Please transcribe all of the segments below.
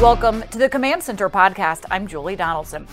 Welcome to the Command Center podcast. I'm Julie Donaldson.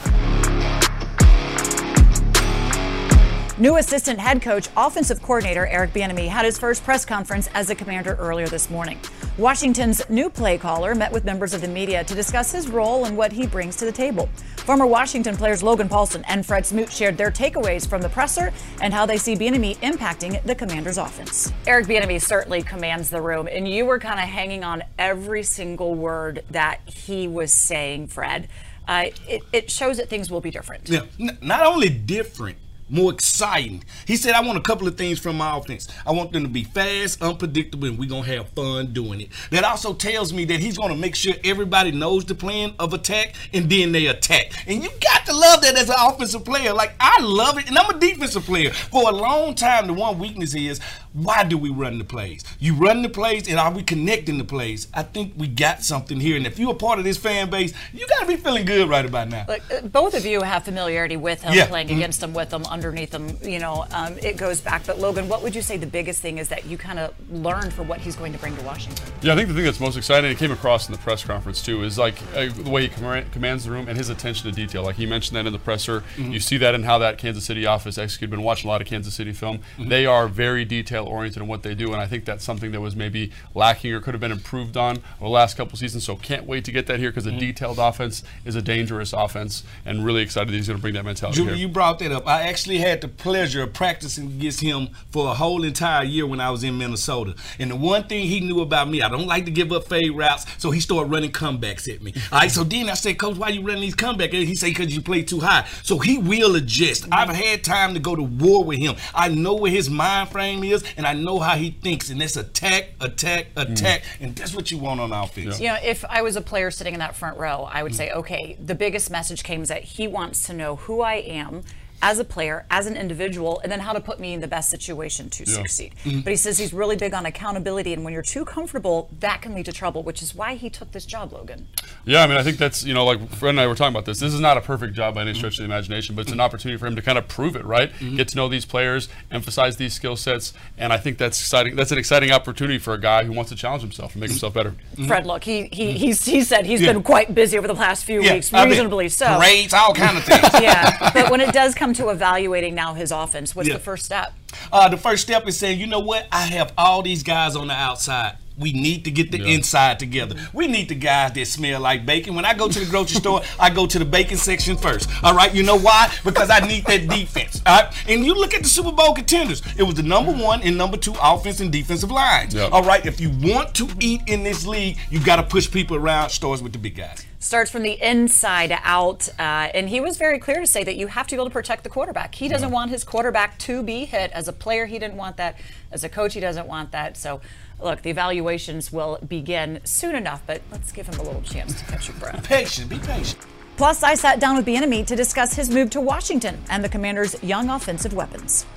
New assistant head coach, offensive coordinator Eric Bieniemy had his first press conference as a commander earlier this morning. Washington's new play caller met with members of the media to discuss his role and what he brings to the table. Former Washington players Logan Paulsen and Fred Smoot shared their takeaways from the presser and how they see Bieniemy impacting the Commanders' offense. Eric Bieniemy certainly commands the room, and you were kind of hanging on every single word that he was saying, Fred. Uh, it, it shows that things will be different. Yeah, n- not only different, more exciting. He said, I want a couple of things from my offense. I want them to be fast, unpredictable, and we're going to have fun doing it. That also tells me that he's going to make sure everybody knows the plan of attack and then they attack. And you got to love that as an offensive player. Like, I love it. And I'm a defensive player. For a long time, the one weakness is why do we run the plays? You run the plays, and are we connecting the plays? I think we got something here. And if you're a part of this fan base, you got to be feeling good right about now. Look, uh, both of you have familiarity with him, Yeah. playing Mhm. against him, with him, underneath him. You know, um, it goes back. But Logan, what would you say the biggest thing is that you kind of learned for what he's going to bring to Washington? Yeah, I think the thing that's most exciting, it came across in the press conference too, is like uh, the way he command, commands the room and his attention to detail. Like he mentioned that in the presser. Mm-hmm. You see that in how that Kansas City office executed. Been watching a lot of Kansas City film. Mm-hmm. They are very detail oriented in what they do, and I think that's something that was maybe lacking or could have been improved on over the last couple seasons. So can't wait to get that here because Mm-hmm. a detailed offense is a dangerous offense, and really excited that he's going to bring that mentality Julie, here. you brought that up. I actually had the pleasure of practicing against him for a whole entire year when I was in Minnesota. And the one thing he knew about me, I don't like to give up fade routes, so he started running comebacks at me. All right, so then I said, Coach, why you running these comebacks? And he said, because you play too high. So he will adjust. I've had time to go to war with him. I know where his mind frame is, and I know how he thinks. And that's attack, attack, attack. And that's what you want on offense. You know, if I was a player sitting in that front row, I Mm. would say, okay, the biggest message came is that he wants to know who I am as a player, as an individual, and then how to put me in the best situation to succeed. Mm-hmm. But he says he's really big on accountability, and when you're too comfortable, that can lead to trouble, which is why he took this job, Logan. Yeah, I mean, I think that's, you know, like Fred and I were talking about this. This is not a perfect job by any stretch of the imagination, but it's an opportunity for him to kind of prove it, right? Get to know these players, emphasize these skill sets, and I think that's exciting. That's an exciting opportunity for a guy who wants to challenge himself and make himself better. Fred, look, he he he's, he said he's Mm-hmm. Yeah. been quite busy over the past few Yeah, weeks, I mean, reasonably so. Parades, all kind of things. Yeah, but when it does come to evaluating now his offense, what's Yeah. the first step? Uh, the first step is saying, you know what? I have all these guys on the outside. We need to get the Yeah. inside together. We need the guys that smell like bacon. When I go to the grocery store, I go to the bacon section first. All right, you know why? Because I need that defense. All right, and you look at the Super Bowl contenders. It was the number one and number two offense and defensive lines. Yep. All right, if you want to eat in this league, you got to push people around. Stores with the big guys. Starts from the inside out. Uh, and he was very clear to say that you have to be able to protect the quarterback. He doesn't want his quarterback to be hit. As a player, he didn't want that. As a coach, he doesn't want that. So, look, the evaluations will begin soon enough, but let's give him a little chance to catch your breath. Patient, be patient. Plus, I sat down with Bieniemy to discuss his move to Washington and the Commanders' young offensive weapons.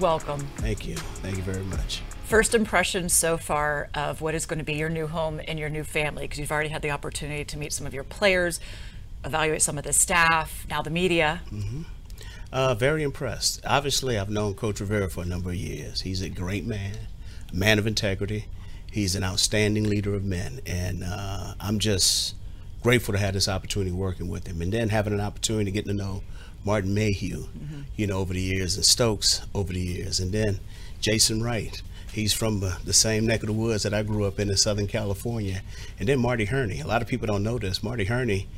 Welcome. Thank you. Thank you very much. First impressions so far of what is going to be your new home and your new family, because you've already had the opportunity to meet some of your players, evaluate some of the staff, now the media. Uh, very impressed. Obviously, I've known Coach Rivera for a number of years. He's a great man, a man of integrity. He's an outstanding leader of men, and uh, I'm just grateful to have this opportunity working with him, and then having an opportunity getting to know Martin Mayhew, you know, over the years, and Stokes over the years, and then Jason Wright. He's from uh, the same neck of the woods that I grew up in in Southern California, and then Marty Hurney. A lot of people don't know this. Marty Hurney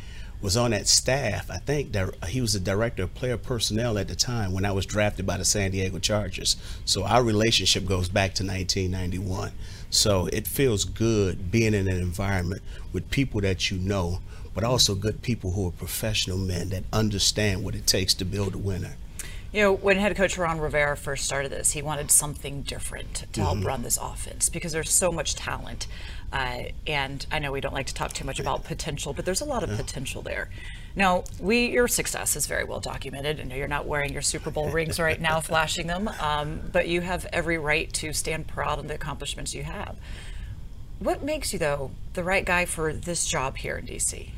was on that staff. I think that he was the director of player personnel at the time when I was drafted by the San Diego Chargers. So our relationship goes back to 1991. So it feels good being in an environment with people that you know, but also good people who are professional men that understand what it takes to build a winner. You know, when head coach Ron Rivera first started this, he wanted something different to help run this offense because there's so much talent. Uh, and I know we don't like to talk too much about potential, but there's a lot of potential there. Now, we your success is very well documented. I know you're not wearing your Super Bowl rings right now, flashing them, um, but you have every right to stand proud of the accomplishments you have. What makes you, though, the right guy for this job here in DC?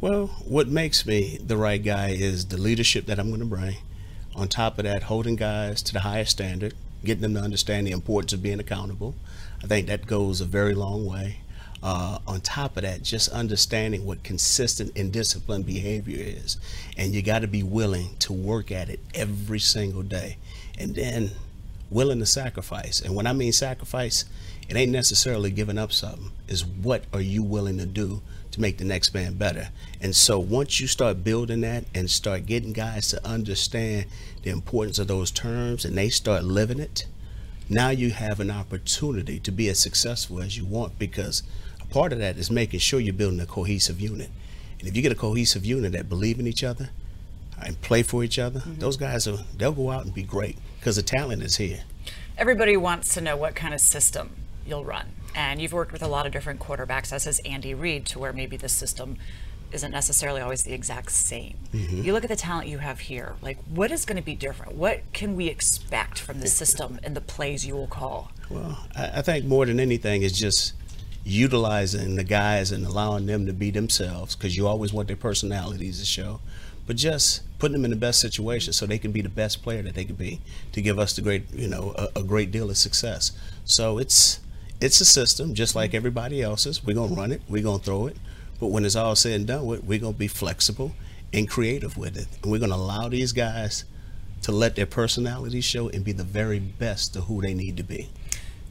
Well, what makes me the right guy is the leadership that I'm going to bring. On top of that, holding guys to the highest standard, getting them to understand the importance of being accountable. I think that goes a very long way. Uh, on top of that, just understanding what consistent and disciplined behavior is. And you got to be willing to work at it every single day. And then willing to sacrifice. And when I mean sacrifice, it ain't necessarily giving up something. Is what are you willing to do to make the next man better? And so once you start building that and start getting guys to understand the importance of those terms and they start living it, now you have an opportunity to be as successful as you want because a part of that is making sure you're building a cohesive unit. And if you get a cohesive unit that believe in each other and play for each other, mm-hmm. those guys are they'll go out and be great because the talent is here. Everybody wants to know what kind of system you'll run. And you've worked with a lot of different quarterbacks, as has Andy Reid, to where maybe the system isn't necessarily always the exact same. Mm-hmm. You look at the talent you have here, like what is going to be different? What can we expect from the system and the plays you will call? Well, I, think more than anything is just utilizing the guys and allowing them to be themselves because you always want their personalities to show, but just putting them in the best situation so they can be the best player that they can be to give us the great, you know, a, a great deal of success. So it's it's a system just like everybody else's. We're gonna run it. We're gonna throw it. But when it's all said and done with, we're gonna be flexible and creative with it. And we're gonna allow these guys to let their personalities show and be the very best of who they need to be.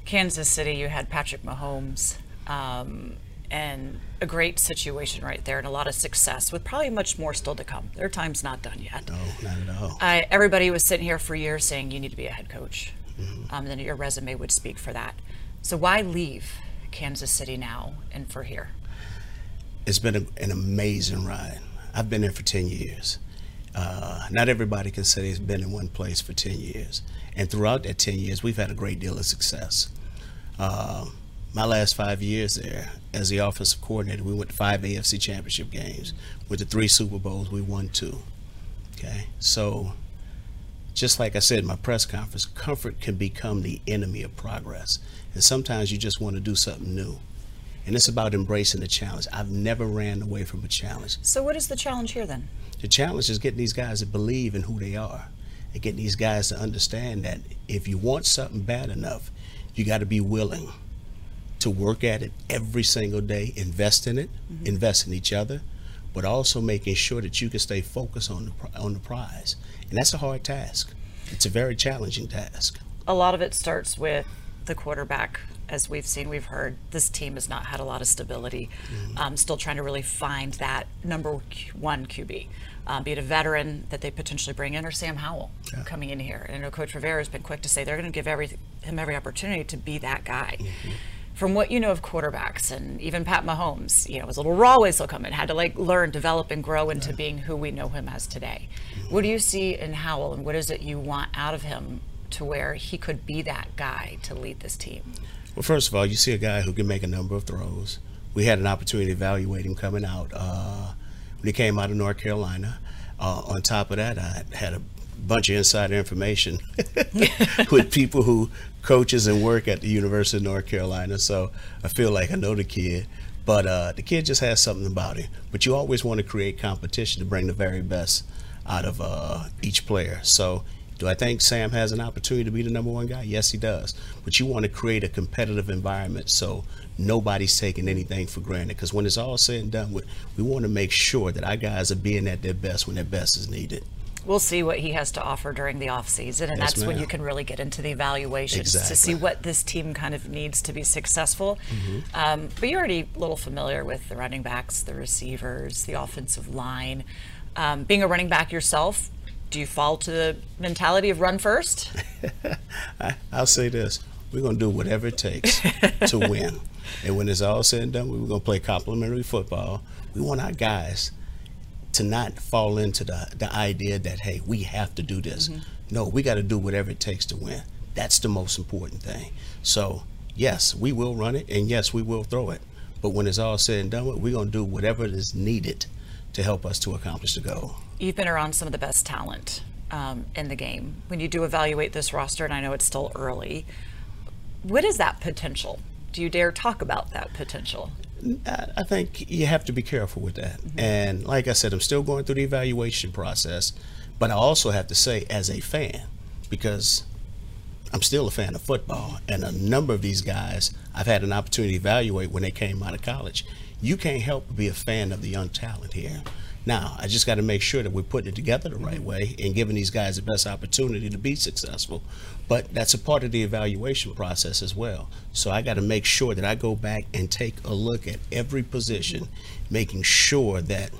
Kansas City, you had Patrick Mahomes. Um, and a great situation right there and a lot of success with probably much more still to come. Their time's not done yet. No, not at all. I, everybody was sitting here for years saying you need to be a head coach. Mm-hmm. Um, then your resume would speak for that. So why leave Kansas City now and for here? It's been a, an amazing ride. I've been there for 10 years. Uh, not everybody can say they've been in one place for 10 years. And throughout that 10 years, we've had a great deal of success. Uh, my last five years there as the offensive coordinator, we went to five AFC championship games. With the three Super Bowls, we won two. Okay, so just like I said in my press conference, comfort can become the enemy of progress. And sometimes you just want to do something new. And it's about embracing the challenge. I've never ran away from a challenge. So, what is the challenge here then? The challenge is getting these guys to believe in who they are and getting these guys to understand that if you want something bad enough, you got to be willing to work at it every single day, invest in it, mm-hmm. invest in each other, but also making sure that you can stay focused on the, on the prize. And that's a hard task. It's a very challenging task. A lot of it starts with the quarterback. As we've seen, we've heard this team has not had a lot of stability. Mm-hmm. Um, still trying to really find that number one QB, um, be it a veteran that they potentially bring in or Sam Howell yeah. coming in here. And I know Coach Rivera has been quick to say they're going to give every, him every opportunity to be that guy. Mm-hmm from what you know of quarterbacks and even Pat Mahomes, you know, was a little raw when still coming, had to like learn, develop, and grow into right. being who we know him as today. What do you see in Howell, and what is it you want out of him to where he could be that guy to lead this team? Well, first of all, you see a guy who can make a number of throws. We had an opportunity to evaluate him coming out uh, when he came out of North Carolina. Uh, on top of that, I had a bunch of insider information with people who coaches and work at the University of North Carolina. So I feel like I know the kid. But uh, the kid just has something about him. But you always want to create competition to bring the very best out of uh, each player. So do I think Sam has an opportunity to be the number one guy? Yes, he does. But you want to create a competitive environment so nobody's taking anything for granted. Because when it's all said and done, we want to make sure that our guys are being at their best when their best is needed we'll see what he has to offer during the off season, and yes, that's when you can really get into the evaluations exactly. to see what this team kind of needs to be successful. Mm-hmm. Um, but you're already a little familiar with the running backs, the receivers, the offensive line. Um, being a running back yourself, do you fall to the mentality of run first? I, I'll say this: we're going to do whatever it takes to win. And when it's all said and done, we're going to play complementary football. We want our guys to not fall into the, the idea that, hey, we have to do this. Mm-hmm. No, we got to do whatever it takes to win. That's the most important thing. So, yes, we will run it, and yes, we will throw it. But when it's all said and done, we're going to do whatever is needed to help us to accomplish the goal. You've been around some of the best talent um, in the game. When you do evaluate this roster, and I know it's still early, what is that potential? Do you dare talk about that potential? I think you have to be careful with that. Mm-hmm. And like I said, I'm still going through the evaluation process, but I also have to say, as a fan, because I'm still a fan of football, and a number of these guys I've had an opportunity to evaluate when they came out of college. You can't help but be a fan of the young talent here. Now, I just got to make sure that we're putting it together the right way and giving these guys the best opportunity to be successful. But that's a part of the evaluation process as well. So I got to make sure that I go back and take a look at every position, making sure that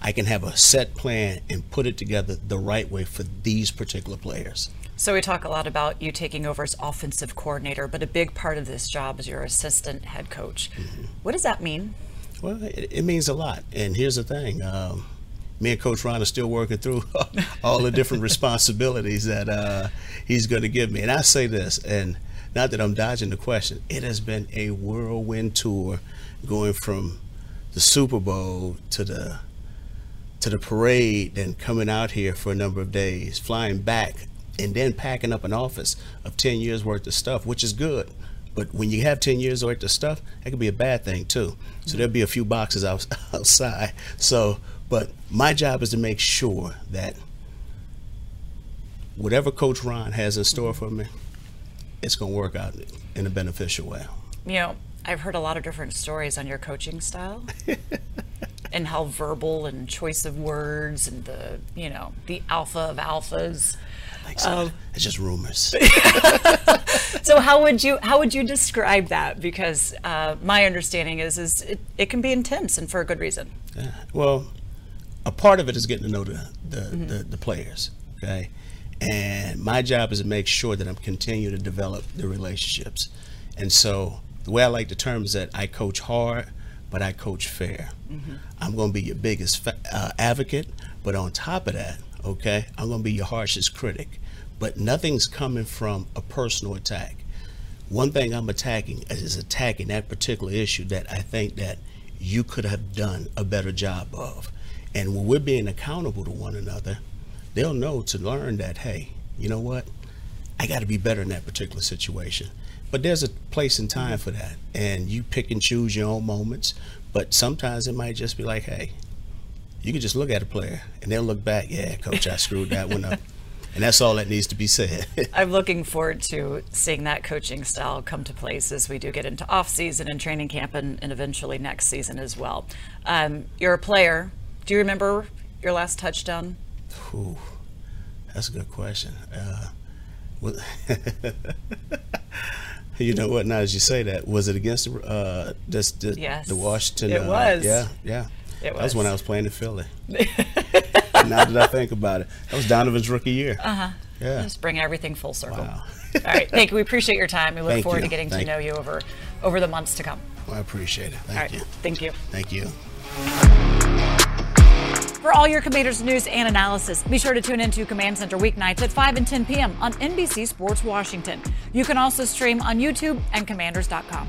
I can have a set plan and put it together the right way for these particular players. So we talk a lot about you taking over as offensive coordinator, but a big part of this job is your assistant head coach. Mm-hmm. What does that mean? Well, it, it, means a lot. And here's the thing. Um, me and Coach Ron are still working through all the different responsibilities that uh, he's going to give me. And I say this, and not that I'm dodging the question, it has been a whirlwind tour going from the Super Bowl to the to the parade and coming out here for a number of days, flying back and then packing up an office of 10 years worth of stuff, which is good. But when you have 10 years worth of stuff, that could be a bad thing too. So there'll be a few boxes out, outside. So, but my job is to make sure that whatever Coach Ron has in store for me, it's going to work out in a beneficial way. You know, I've heard a lot of different stories on your coaching style. and how verbal and choice of words and the you know the alpha of alphas. Um, it's just rumors. so how would you how would you describe that? Because uh, my understanding is is it, it can be intense and for a good reason. Yeah. Well, a part of it is getting to know the the, mm-hmm. the, the players. Okay. And my job is to make sure that I'm continuing to develop the relationships. And so the way I like the term is that I coach hard, but I coach fair. Mm-hmm. I'm going to be your biggest fa- uh, advocate, but on top of that, okay? I'm going to be your harshest critic. But nothing's coming from a personal attack. One thing I'm attacking is attacking that particular issue that I think that you could have done a better job of. And when we're being accountable to one another, they'll know to learn that, hey, you know what? I got to be better in that particular situation. But there's a place and time for that. And you pick and choose your own moments. But sometimes it might just be like, hey, you can just look at a player and they'll look back, yeah, coach, I screwed that one up. And that's all that needs to be said. I'm looking forward to seeing that coaching style come to place as we do get into off season and training camp and, and eventually next season as well. Um, you're a player. Do you remember your last touchdown? Ooh, that's a good question. Uh, you know what? Now, as you say that, was it against uh, this, this, yes, the Washington? It uh, was. Yeah, yeah. It was. That was when I was playing in Philly. now that I think about it, that was Donovan's rookie year. Uh huh. Yeah. Just bring everything full circle. Wow. All right, thank you. We appreciate your time. We look Thank forward you. to getting Thank to know you over over the months to come. Well, I appreciate it. Thank All right, you. thank you. Thank you. For all your Commanders news and analysis, be sure to tune in to Command Center weeknights at 5 and 10 p.m. on NBC Sports Washington. You can also stream on YouTube and commanders.com.